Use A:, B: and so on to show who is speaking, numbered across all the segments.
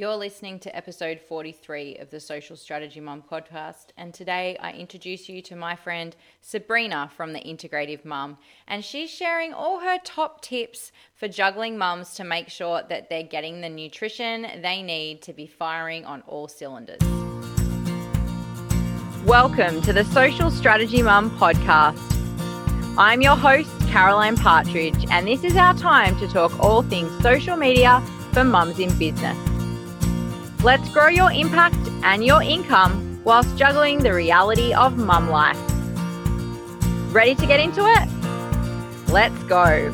A: You're listening to episode 43 of the Social Strategy Mum podcast, and today I introduce you to my friend Sabrina from the Integrative Mum, and she's sharing all her top tips for juggling mums to make sure that they're getting the nutrition they need to be firing on all cylinders. Welcome to the Social Strategy Mum podcast. I'm your host, Caroline Partridge, and this is our time to talk all things social media for mums in business. Let's grow your impact and your income whilst juggling the reality of mum life. Ready to get into it? Let's go.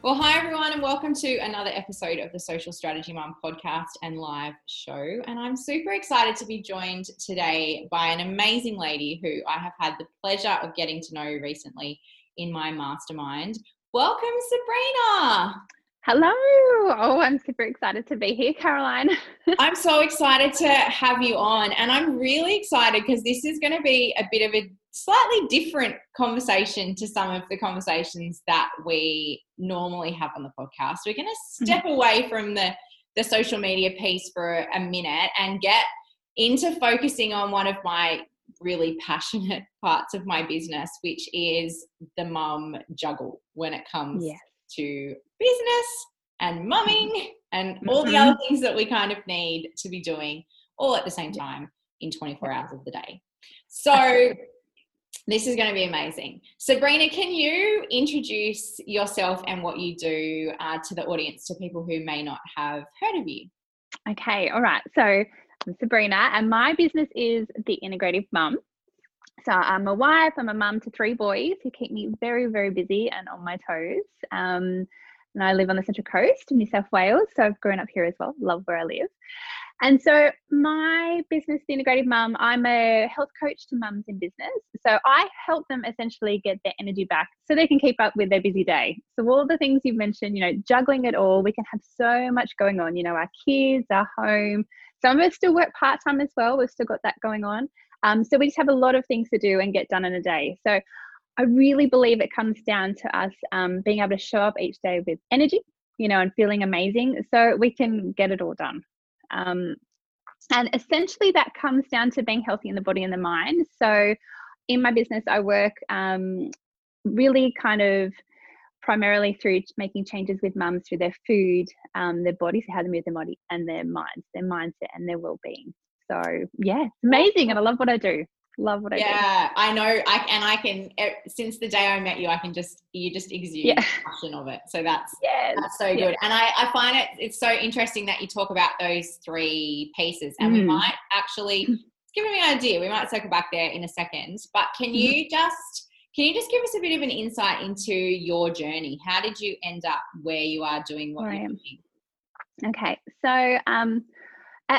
A: Well, hi everyone, and welcome to another episode of the Social Strategy Mum podcast and live show. And I'm super excited to be joined today by an amazing lady who I have had the pleasure of getting to know recently in my mastermind. Welcome, Sabrina.
B: Hello. Oh, I'm super excited to be here, Caroline.
A: I'm so excited to have you on. And I'm really excited because this is going to be a bit of a slightly different conversation to some of the conversations that we normally have on the podcast. We're going to step mm-hmm. away from the, the social media piece for a minute and get into focusing on one of my really passionate parts of my business, which is the mum juggle when it comes yes to business and mumming and all the other mm-hmm. things that we kind of need to be doing all at the same time in 24 hours of the day. So this is going to be amazing. Sabrina, can you introduce yourself and what you do uh, to the audience, to people who may not have heard of you?
B: Okay, all right. So I'm Sabrina, and my business is The Integrative Mum. So I'm a wife, I'm a mum to three boys who keep me very, very busy and on my toes. Um, and I live on the Central Coast, in New South Wales. So I've grown up here as well, love where I live. And so my business, The Integrative Mum, I'm a health coach to mums in business. So I help them essentially get their energy back so they can keep up with their busy day. So all the things you've mentioned, you know, juggling it all, we can have so much going on, you know, our kids, our home. Some of us still work part-time as well. We've still got that going on. Um, so we just have a lot of things to do and get done in a day. So I really believe it comes down to us um, being able to show up each day with energy, you know, and feeling amazing so we can get it all done. Um, and essentially, that comes down to being healthy in the body and the mind. So, in my business, I work um, really kind of primarily through making changes with mums through their food, um, their bodies, how they move their body, and their minds, their mindset, and their well-being. So yeah, it's amazing, and I love what I do. Love what I
A: yeah,
B: do.
A: Yeah, I know. I and I can since the day I met you, I can just you just exude yeah. passion of it. So that's yes. that's so good. And I, I find it it's so interesting that you talk about those three pieces, and mm. we might actually give me an idea. We might circle back there in a second. But can mm-hmm. you just can you just give us a bit of an insight into your journey? How did you end up where you are doing what you're doing?
B: Okay, so um,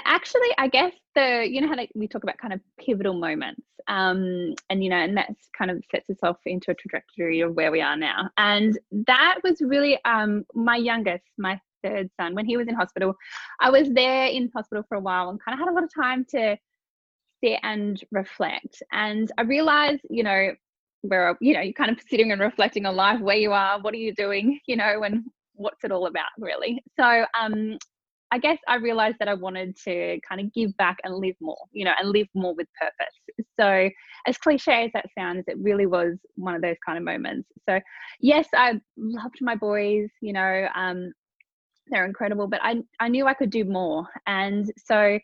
B: actually i guess the you know how we talk about kind of pivotal moments um and you know and that's kind of sets us off into a trajectory of where we are now. And that was really um my youngest my third son when he was in hospital i was there in hospital for a while and kind of had a lot of time to sit and reflect. And i realized you know where you know you're kind of sitting and reflecting on life where you are what are you doing you know and what's it all about really. So um I guess I realized that I wanted to kind of give back and live more, you know, and live more with purpose. So, as cliche as that sounds, it really was one of those kind of moments. So, yes, I loved my boys, you know, um, they're incredible, but I, I knew I could do more. And so,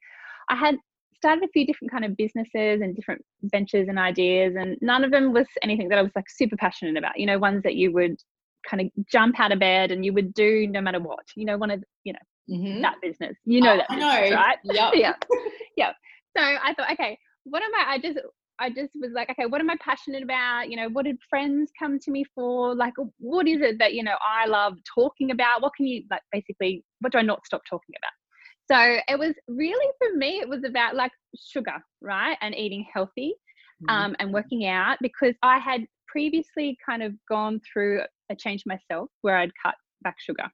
B: I had started a few different kind of businesses and different ventures and ideas, and none of them was anything that I was like super passionate about, you know, ones that you would kind of jump out of bed and you would do no matter what, you know, one of, you know, mm-hmm. that business. You know oh, that business, right?
A: Yep.
B: yeah. yeah. So I thought, okay, what am I? I just I just was like, okay, what am I passionate about? You know, what did friends come to me for? Like, what is it that, you know, I love talking about? What can you, like, basically, what do I not stop talking about? So it was really for me, it was about like sugar, right? And eating healthy mm-hmm. um, and working out because I had previously kind of gone through a change myself where I'd cut back sugar.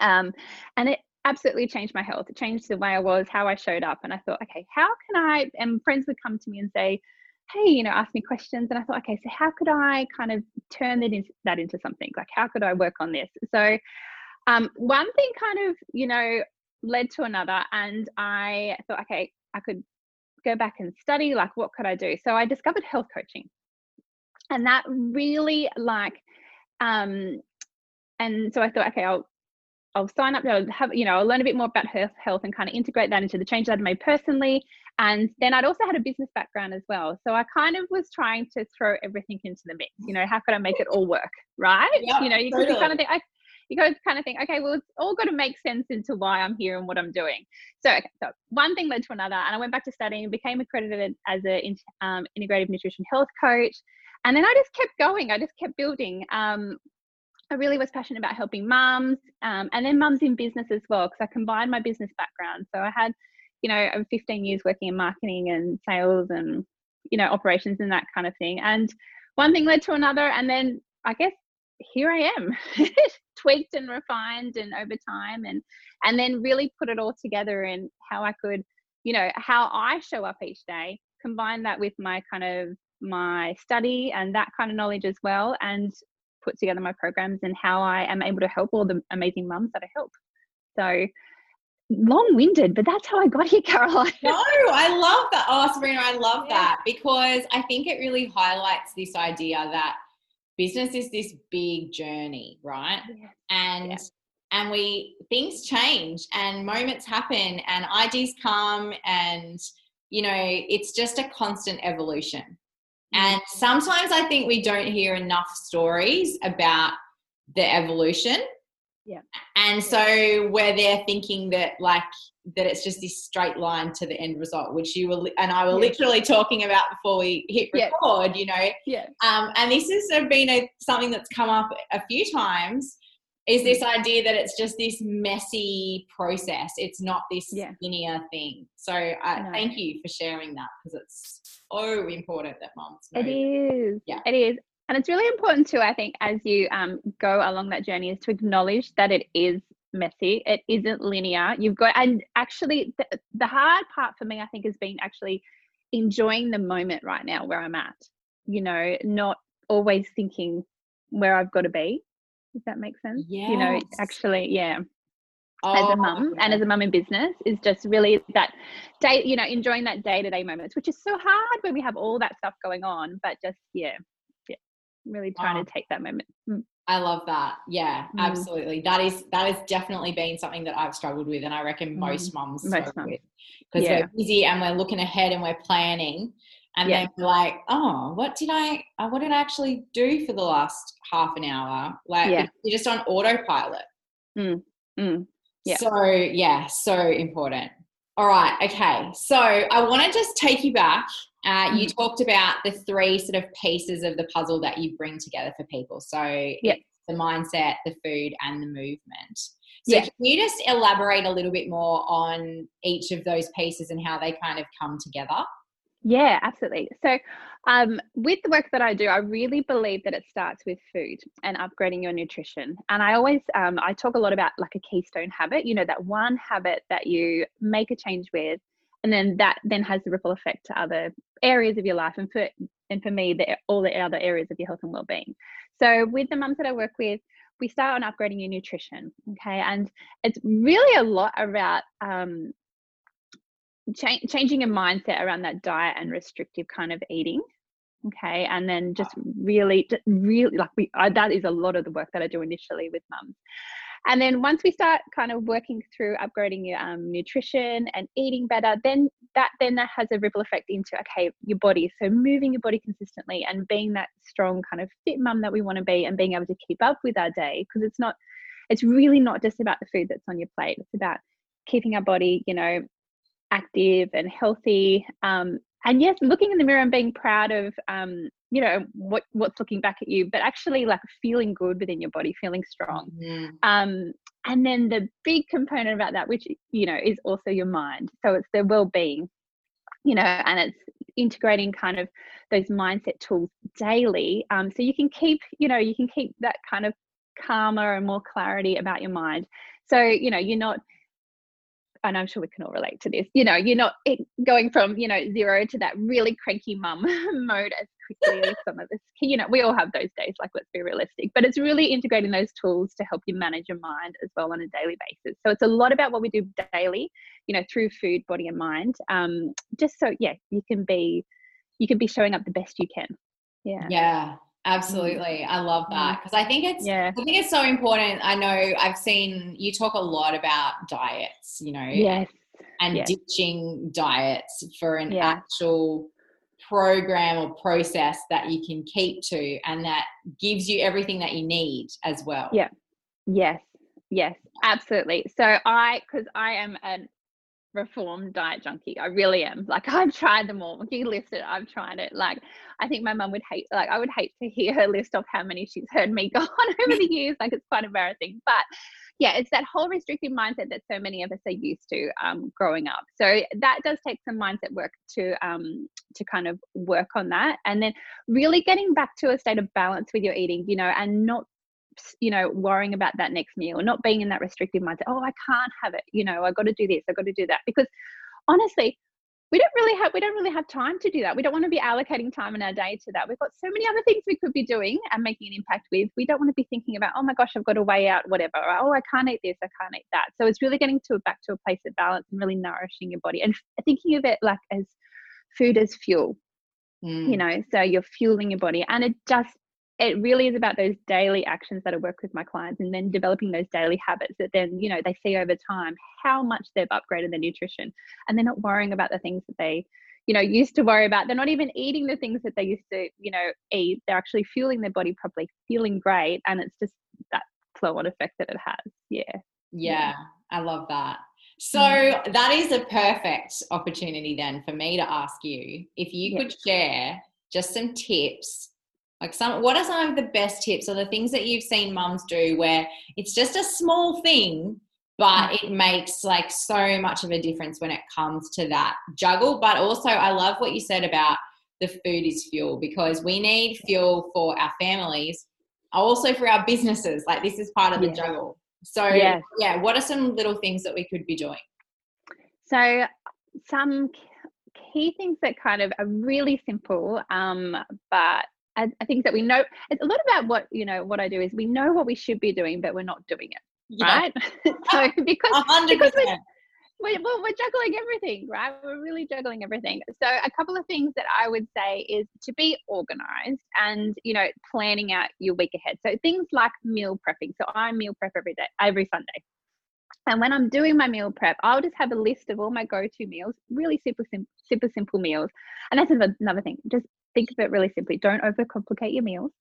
B: Um, and it absolutely changed my health. It changed the way I was, how I showed up. And I thought, okay, how can I? And friends would come to me and say, hey, you know, ask me questions. And I thought, okay, so how could I kind of turn that into, that into something? Like, how could I work on this? So um, one thing kind of, you know, led to another, and I thought, okay, I could go back and study. Like, what could I do? So I discovered health coaching, and that really like, um, and so I thought, okay, I'll I'll sign up. I'll have you know I'll learn a bit more about health, health, and kind of integrate that into the change that I'd made personally. And then I'd also had a business background as well, so I kind of was trying to throw everything into the mix. You know, how could I make it all work? Right?
A: Yep,
B: you know, you,
A: totally.
B: kind of think, I, you to kind of think, okay, well, it's all got to make sense into why I'm here and what I'm doing. So, okay, so one thing led to another, and I went back to studying, became accredited as an um, integrative nutrition health coach, and then I just kept going. I just kept building. Um, I really was passionate about helping mums, um, and then mums in business as well, because I combined my business background. So I had, you know, over 15 years working in marketing and sales and you know operations and that kind of thing. And one thing led to another, and then I guess here I am, tweaked and refined and over time and and then really put it all together in how I could, you know, how I show up each day, combine that with my kind of my study and that kind of knowledge as well and put together my programs and how I am able to help all the amazing mums that I help. So long-winded, but that's how I got here, Caroline.
A: No, I love that. Oh, Sabrina, I love
B: Yeah.
A: that because I think it really highlights this idea that business is this big journey, right? And
B: Yeah.
A: and we things change and moments happen and ideas come and you know it's just a constant evolution.
B: Mm.
A: And sometimes I think we don't hear enough stories about the evolution.
B: Yeah.
A: And so we're there thinking that like that it's just this straight line to the end result, which you were and I were
B: Yeah.
A: literally talking about before we hit
B: Yeah.
A: record, you know.
B: Yeah.
A: Um, and this has been a, something that's come up a few times is this
B: Mm.
A: idea that it's just this messy process. It's not this
B: Yeah.
A: linear thing. So uh,
B: No.
A: thank you for sharing that because it's so important that moms know.
B: It is.
A: Yeah.
B: It is. And it's really important too, I think, as you um, go along that journey, is to acknowledge that it is messy. It isn't linear. You've got, and actually, the, the hard part for me, I think, has been actually enjoying the moment right now where I'm at. You know, not always thinking where I've got to be. Does that make sense? You know, actually, yeah. as
A: Oh,
B: a mum and as a mum in business is just really that day you know enjoying that day-to-day moments which is so hard when we have all that stuff going on but just yeah yeah really trying
A: Oh.
B: to take that moment Mm,
A: I love that. Yeah,
B: Mm.
A: absolutely. That is that has definitely been something that I've struggled with, and I reckon most mums
B: Mm. Most mums.
A: because
B: Yeah.
A: we're busy and we're looking ahead and we're planning, and
B: Yeah.
A: then we're like, oh, what did I? uh, What did I actually do for the last half an hour? Like
B: Yeah.
A: you're just on autopilot.
B: mm, Yeah.
A: So yeah, so important. All right. Okay. So I want to just take you back. Uh, you
B: Mm.
A: talked about the three sort of pieces of the puzzle that you bring together for people. So it's the mindset, the food, and the movement. So
B: Yeah.
A: can you just elaborate a little bit more on each of those pieces and how they kind of come together?
B: Yeah absolutely. So um, with the work that i do i really believe that it starts with food and upgrading your nutrition. And i always um, i talk a lot about like a keystone habit you know that one habit that you make a change with and then that then has the ripple effect to other areas of your life and for and for me the, all the other areas of your health and well-being. So with the mums that i work with we start on upgrading your nutrition okay? And it's really a lot about um, cha- changing a mindset around that diet and restrictive kind of eating okay? And then just really just really like we I, that is a lot of the work that i do initially with mums. And then once we start kind of working through upgrading your um, nutrition and eating better then that then that has a ripple effect into okay your body. So moving your body consistently and being that strong kind of fit mum that we want to be and being able to keep up with our day because it's not it's really not just about the food that's on your plate. It's about keeping our body you know active and healthy um, and yes looking in the mirror and being proud of um, you know what what's looking back at you but actually like feeling good within your body feeling strong.
A: Mhm.
B: um, and then the big component about that which you know is also your mind. So it's the well-being you know and it's integrating kind of those mindset tools daily um, so you can keep you know you can keep that kind of calmer and more clarity about your mind. So you know you're not and I'm sure we can all relate to this. You know, you're not going from you know zero to that really cranky mum mode as quickly as some of this. You know, we all have those days, like let's be realistic. But it's really integrating those tools to help you manage your mind as well on a daily basis. So it's a lot about what we do daily, you know, through food, body, and mind. Um, just so yeah, you can be you can be showing up the best you can. Yeah.
A: Yeah. Absolutely. Mm-hmm. I love that mm-hmm. because I think it's yeah. I think it's so important. I know I've seen you talk a lot about diets, you know.
B: Yes.
A: And yes. ditching diets for an yeah. actual program or process that you can keep to and that gives you everything that you need as well.
B: Yeah. Yes. Yes. Absolutely. So I because I am an reformed diet junkie. I really am. Like I've tried them all. You list it, I've tried it. Like I think my mum would hate like I would hate to hear her list of how many she's heard me go on over the years. Like it's quite embarrassing. But yeah, it's that whole restrictive mindset that so many of us are used to um, growing up. So that does take some mindset work to um, to kind of work on that, and then really getting back to a state of balance with your eating, you know, and not you know worrying about that next meal, not being in that restrictive mindset. Oh, I can't have it. You know, I got to do this. I got to do that because honestly we don't really have we don't really have time to do that we don't want to be allocating time in our day to that we've got so many other things we could be doing and making an impact with we don't want to be thinking about oh my gosh i've got to weigh out whatever or, oh i can't eat this i can't eat that so it's really getting to back to a place of balance and really nourishing your body and thinking of it like as food as fuel mm. you know so you're fueling your body and it just it really is about those daily actions that I work with my clients and then developing those daily habits that then, you know, they see over time how much they've upgraded their nutrition and they're not worrying about the things that they, you know, used to worry about. They're not even eating the things that they used to, you know, eat. They're actually fueling their body properly, feeling great. And it's just that flow on effect that it has. Yeah.
A: Yeah. I love that. So mm. that is a perfect opportunity then for me to ask you if you could share just some tips like some what are some of the best tips or the things that you've seen mums do where it's just a small thing but mm. it makes like so much of a difference when it comes to that juggle but also i love what you said about the food is fuel because we need fuel for our families also for our businesses like this is part of the yeah. juggle so yeah. yeah what are some little things that we could be doing
B: so some key things that kind of are really simple um, but I, I think that we know it's a lot about what you know what I do is we know what we should be doing, but we're not doing it. Yeah. Right. so because, 100%. because we're, we're, well, we're juggling everything, right? We're really juggling everything. So a couple of things that I would say is to be organized and, you know, planning out your week ahead. So things like meal prepping. So I meal prep every day, every Sunday. And when I'm doing my meal prep, I'll just have a list of all my go-to meals, really super, sim- super simple meals. And that's another thing. Just think of it really simply. Don't overcomplicate your meals.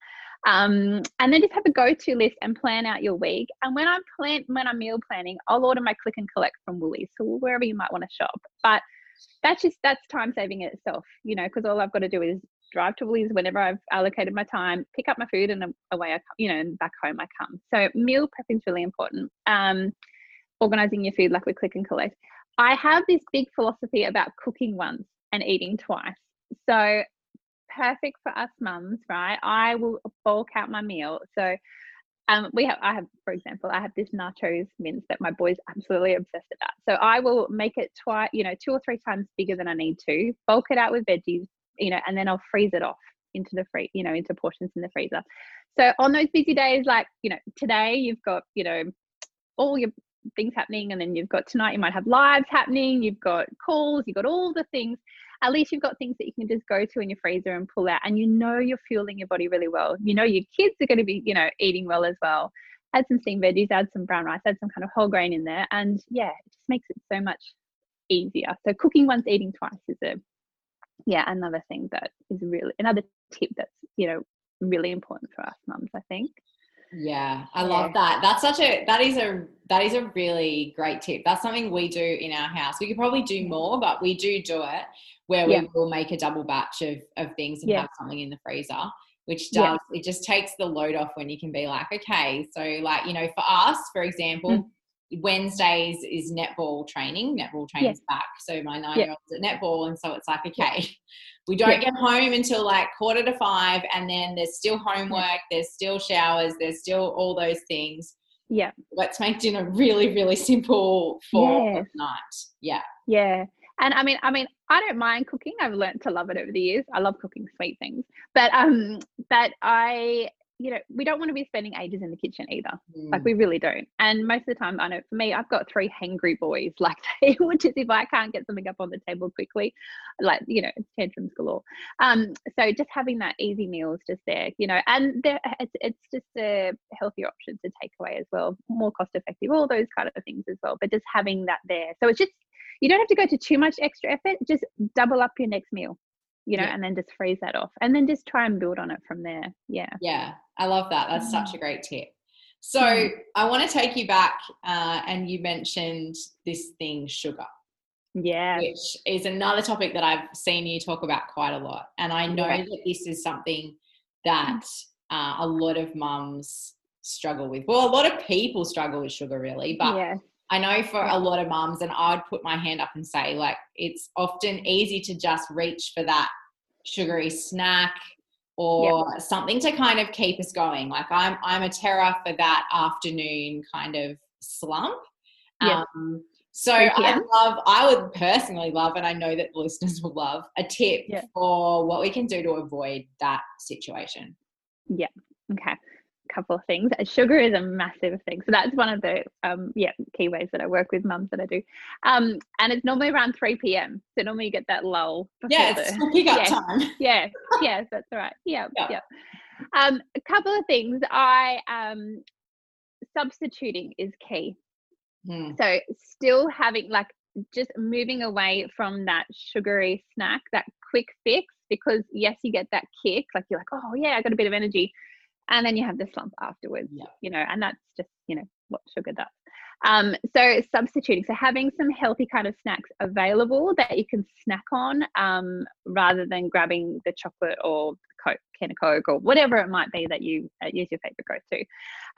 B: Um, and then just have a go-to list and plan out your week. And when I'm plan when I'm meal planning, I'll order my click and collect from Woolies, so wherever you might want to shop. But that's just that's time saving in itself, you know, because all I've got to do is drive to Woolies whenever I've allocated my time, pick up my food, and away I come, you know, and back home I come. So meal prepping is really important. Um, organizing your food like we click and collect. I have this big philosophy about cooking once and eating twice. So perfect for us mums, right? I will bulk out my meal. So um, we have, I have, for example, I have this nachos mince that my boys absolutely obsessed about. So I will make it twice, you know, two or three times bigger than I need to, bulk it out with veggies, you know, and then I'll freeze it off into the free, you know, into portions in the freezer. So on those busy days, like, you know, today you've got, you know, all your things happening, and then you've got tonight, you might have lives happening, you've got calls, you've got all the things at least you've got things that you can just go to in your freezer and pull out and you know you're fueling your body really well. You know your kids are going to be you know eating well as well. Add some steamed veggies add some brown rice add some kind of whole grain in there and yeah it just makes it so much easier. So cooking once eating twice is a yeah another thing that is really another tip that's you know really important for us mums i think
A: yeah, I love that. That's such a that is a that is a really great tip. That's something we do in our house. We could probably do more, but we do do it where we will make a double batch of of things and yeah. have something in the freezer, which does yeah. it just takes the load off when you can be like, okay, so like you know, for us, for example. Mm. Wednesdays is netball training. Netball training's back. So my nine year old's at netball. And so it's like, okay, we don't get home until like quarter to five. And then there's still homework, there's still showers, there's still all those things.
B: Yeah.
A: Let's make dinner really, really simple for night. Yeah.
B: Yeah and I mean, I mean, I don't mind cooking. I've learned to love it over the years. I love cooking sweet things, but um, but I you know, we don't want to be spending ages in the kitchen either. Mm. Like we really don't. And most of the time, I know for me, I've got three hangry boys, like which just if I can't get something up on the table quickly, like you know, it's tantrums galore. Um, so just having that easy meal is just there, you know, and there it's it's just a healthier option to take away as well, more cost effective, all those kind of things as well. But just having that there, so it's just you don't have to go to too much extra effort. Just double up your next meal you know, yeah. and then just freeze that off and then just try and build on it from there. Yeah.
A: Yeah. I love that. That's such mm. a great tip. So mm. I want to take you back, uh, and you mentioned this thing, sugar.
B: Yeah.
A: Which is another topic that I've seen you talk about quite a lot. And I know yeah. that this is something that uh, a lot of mums struggle with. Well, a lot of people struggle with sugar, really. But yeah. I know for a lot of mums, and I'd put my hand up and say, like, it's often easy to just reach for that sugary snack or yep. something to kind of keep us going. Like I'm I'm a terror for that afternoon kind of slump. Yep. Um, so I love, I would personally love, and I know that the listeners will love a tip yep. for what we can do to avoid that situation.
B: Yeah. Okay couple of things. Sugar is a massive thing. So that's one of the um, yeah key ways that I work with mums that I do. Um, and it's normally around 3 p.m. So normally you get that lull.
A: Yeah, it's the, pick up
B: yeah,
A: time.
B: Yeah, yes, that's right. Yeah, yeah. yeah. Um, a couple of things. I um, substituting is key. Hmm. So still having like just moving away from that sugary snack, that quick fix, because yes, you get that kick, like you're like, oh yeah, I got a bit of energy and then you have the slump afterwards yeah. you know and that's just you know what sugar does um, so substituting so having some healthy kind of snacks available that you can snack on um, rather than grabbing the chocolate or coke can of coke or whatever it might be that you uh, use your favorite go to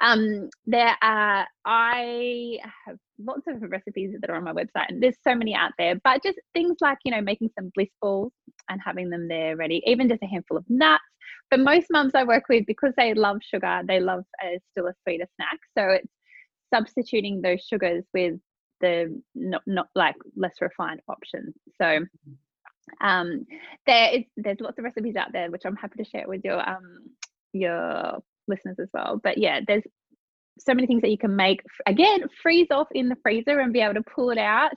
B: um, there are i have lots of recipes that are on my website and there's so many out there but just things like you know making some bliss balls and having them there ready even just a handful of nuts but most mums I work with, because they love sugar, they love a, still a sweeter snack. So it's substituting those sugars with the not, not like less refined options. So um, there is there's lots of recipes out there which I'm happy to share with your um your listeners as well. But yeah, there's so many things that you can make again freeze off in the freezer and be able to pull it out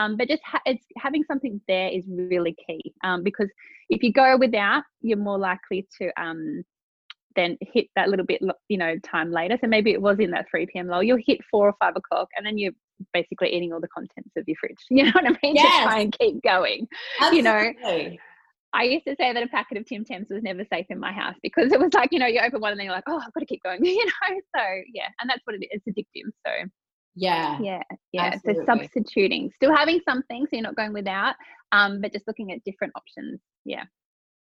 B: um, but just ha- it's having something there is really key um, because if you go without, you're more likely to um, then hit that little bit, you know, time later. So maybe it was in that 3 p.m. low. You'll hit four or five o'clock, and then you're basically eating all the contents of your fridge. You know what I mean?
A: Yes.
B: To try and keep going. Absolutely. You know. I used to say that a packet of Tim Tams was never safe in my house because it was like, you know, you open one and then you're like, oh, I've got to keep going, you know. So yeah, and that's what it is. It's addictive. So
A: yeah.
B: Yeah. Yeah. Absolutely. So substituting, still having something, so you're not going without, um, but just looking at different options. Yeah.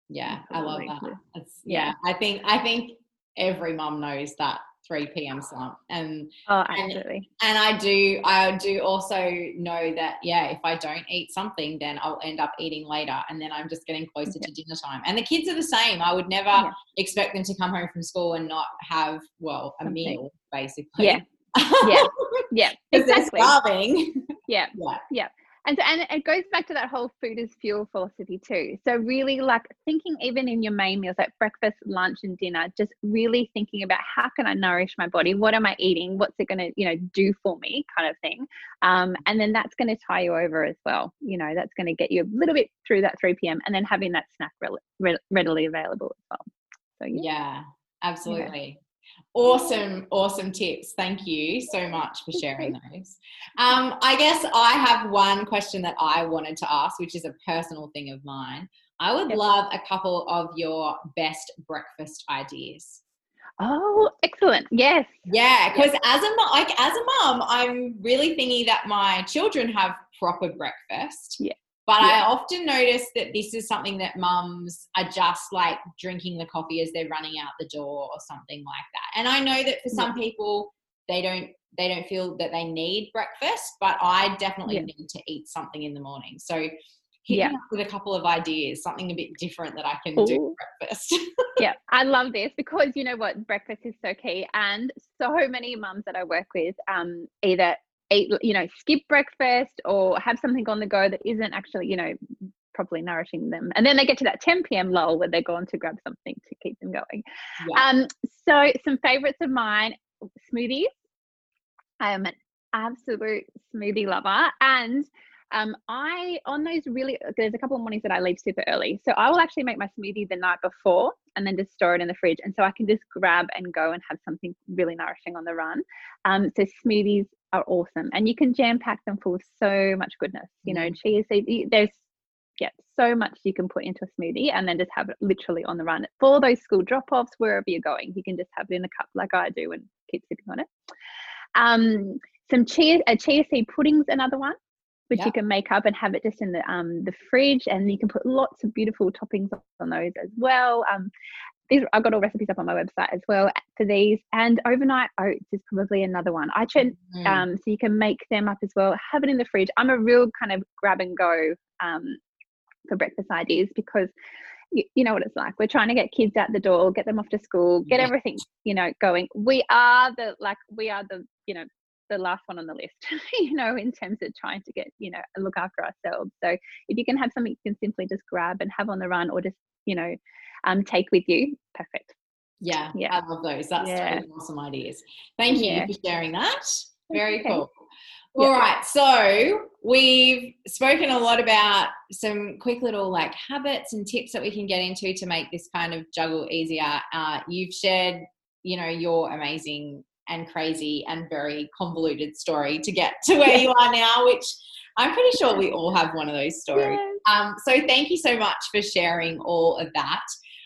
A: Yeah, I love that. It's, yeah, I think I think every mom knows that 3 p.m. slump, and
B: oh, absolutely.
A: And, and I do, I do also know that yeah, if I don't eat something, then I'll end up eating later, and then I'm just getting closer yeah. to dinner time. And the kids are the same. I would never yeah. expect them to come home from school and not have well a something. meal, basically.
B: Yeah, yeah, yeah,
A: exactly. starving.
B: Yeah, yeah, yeah. And so, and it goes back to that whole food is fuel philosophy too. So really, like thinking even in your main meals, like breakfast, lunch, and dinner, just really thinking about how can I nourish my body? What am I eating? What's it going to, you know, do for me, kind of thing. Um, and then that's going to tie you over as well. You know, that's going to get you a little bit through that 3 p.m. and then having that snack re- readily available as well.
A: So yeah, yeah absolutely. Awesome, awesome tips. Thank you so much for sharing those. Um, I guess I have one question that I wanted to ask, which is a personal thing of mine. I would yep. love a couple of your best breakfast ideas.
B: Oh, excellent. Yes.
A: Yeah, because yes. as a like as a mom, I'm really thinking that my children have proper breakfast.
B: Yeah.
A: But yeah. I often notice that this is something that mums are just like drinking the coffee as they're running out the door or something like that. And I know that for some people they don't they don't feel that they need breakfast, but I definitely yeah. need to eat something in the morning. So hit yeah. with a couple of ideas, something a bit different that I can Ooh. do breakfast.
B: yeah, I love this because you know what, breakfast is so key, and so many mums that I work with um, either eat, you know, skip breakfast or have something on the go that isn't actually, you know, properly nourishing them. And then they get to that 10 p.m. lull where they're going to grab something to keep them going. Yeah. Um, so some favorites of mine, smoothies. I am an absolute smoothie lover. And um, I on those really there's a couple of mornings that I leave super early, so I will actually make my smoothie the night before and then just store it in the fridge, and so I can just grab and go and have something really nourishing on the run. Um, so smoothies are awesome, and you can jam pack them full of so much goodness. You know, mm. chia seeds. There's yeah, so much you can put into a smoothie and then just have it literally on the run for those school drop offs, wherever you're going. You can just have it in a cup like I do and keep sipping on it. Um, some chia, a chia seed pudding's another one which you can make up and have it just in the um the fridge and you can put lots of beautiful toppings on those as well um these I've got all recipes up on my website as well for these and overnight oats is probably another one I try mm. um so you can make them up as well have it in the fridge I'm a real kind of grab and go um for breakfast ideas because you, you know what it's like we're trying to get kids out the door get them off to school get yeah. everything you know going we are the like we are the you know the last one on the list, you know, in terms of trying to get, you know, look after ourselves. So if you can have something you can simply just grab and have on the run or just, you know, um, take with you, perfect.
A: Yeah, yeah. I love those. That's yeah. awesome ideas. Thank you yeah. for sharing that. Very okay. cool. All right, so we've spoken a lot about some quick little like habits and tips that we can get into to make this kind of juggle easier. Uh, you've shared, you know, your amazing and crazy and very convoluted story to get to where you are now, which I'm pretty sure we all have one of those stories. Um, so thank you so much for sharing all of that.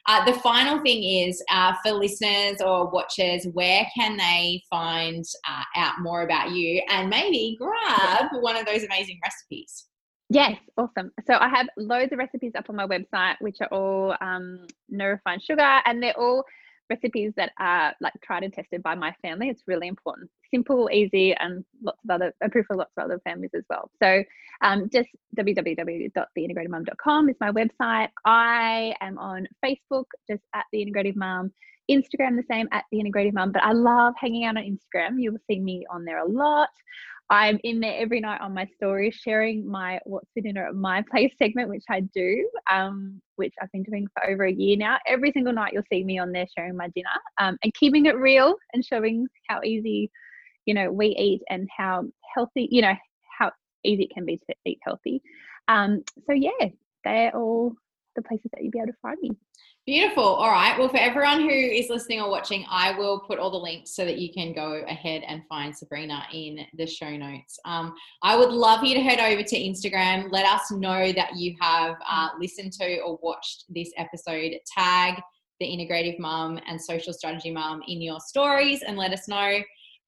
A: Uh, the final thing is uh, for listeners or watchers, where can they find uh, out more about you and maybe grab one of those amazing recipes?
B: Yes, awesome. So I have loads of recipes up on my website, which are all um, no refined sugar, and they're all recipes that are like tried and tested by my family. It's really important. Simple, easy, and lots of other, I prefer lots of other families as well. So um, just www.theintegrativemum.com is my website. I am on Facebook, just at The Integrative Mum. Instagram, the same at The Integrative Mum. But I love hanging out on Instagram. You will see me on there a lot. I'm in there every night on my stories sharing my What's for Dinner at My Place segment, which I do, um, which I've been doing for over a year now. Every single night you'll see me on there sharing my dinner um, and keeping it real and showing how easy, you know, we eat and how healthy, you know, how easy it can be to eat healthy. Um, so yeah, they're all the places that you'll be able to find me.
A: Beautiful. All right. Well, for everyone who is listening or watching, I will put all the links so that you can go ahead and find Sabrina in the show notes. Um, I would love you to head over to Instagram. Let us know that you have uh, listened to or watched this episode. Tag the Integrative Mum and Social Strategy Mum in your stories and let us know.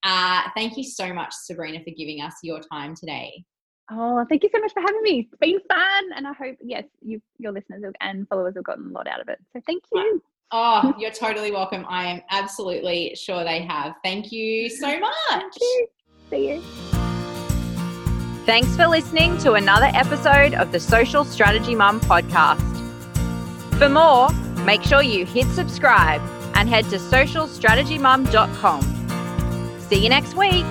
A: Uh, thank you so much, Sabrina, for giving us your time today.
B: Oh, thank you so much for having me. It's been fun, and I hope yes, you your listeners and followers have gotten a lot out of it. So thank you.
A: Oh, you're totally welcome. I am absolutely sure they have. Thank you so much.
B: Thank you. See you.
C: Thanks for listening to another episode of the Social Strategy Mum podcast. For more, make sure you hit subscribe and head to socialstrategymum.com. See you next week.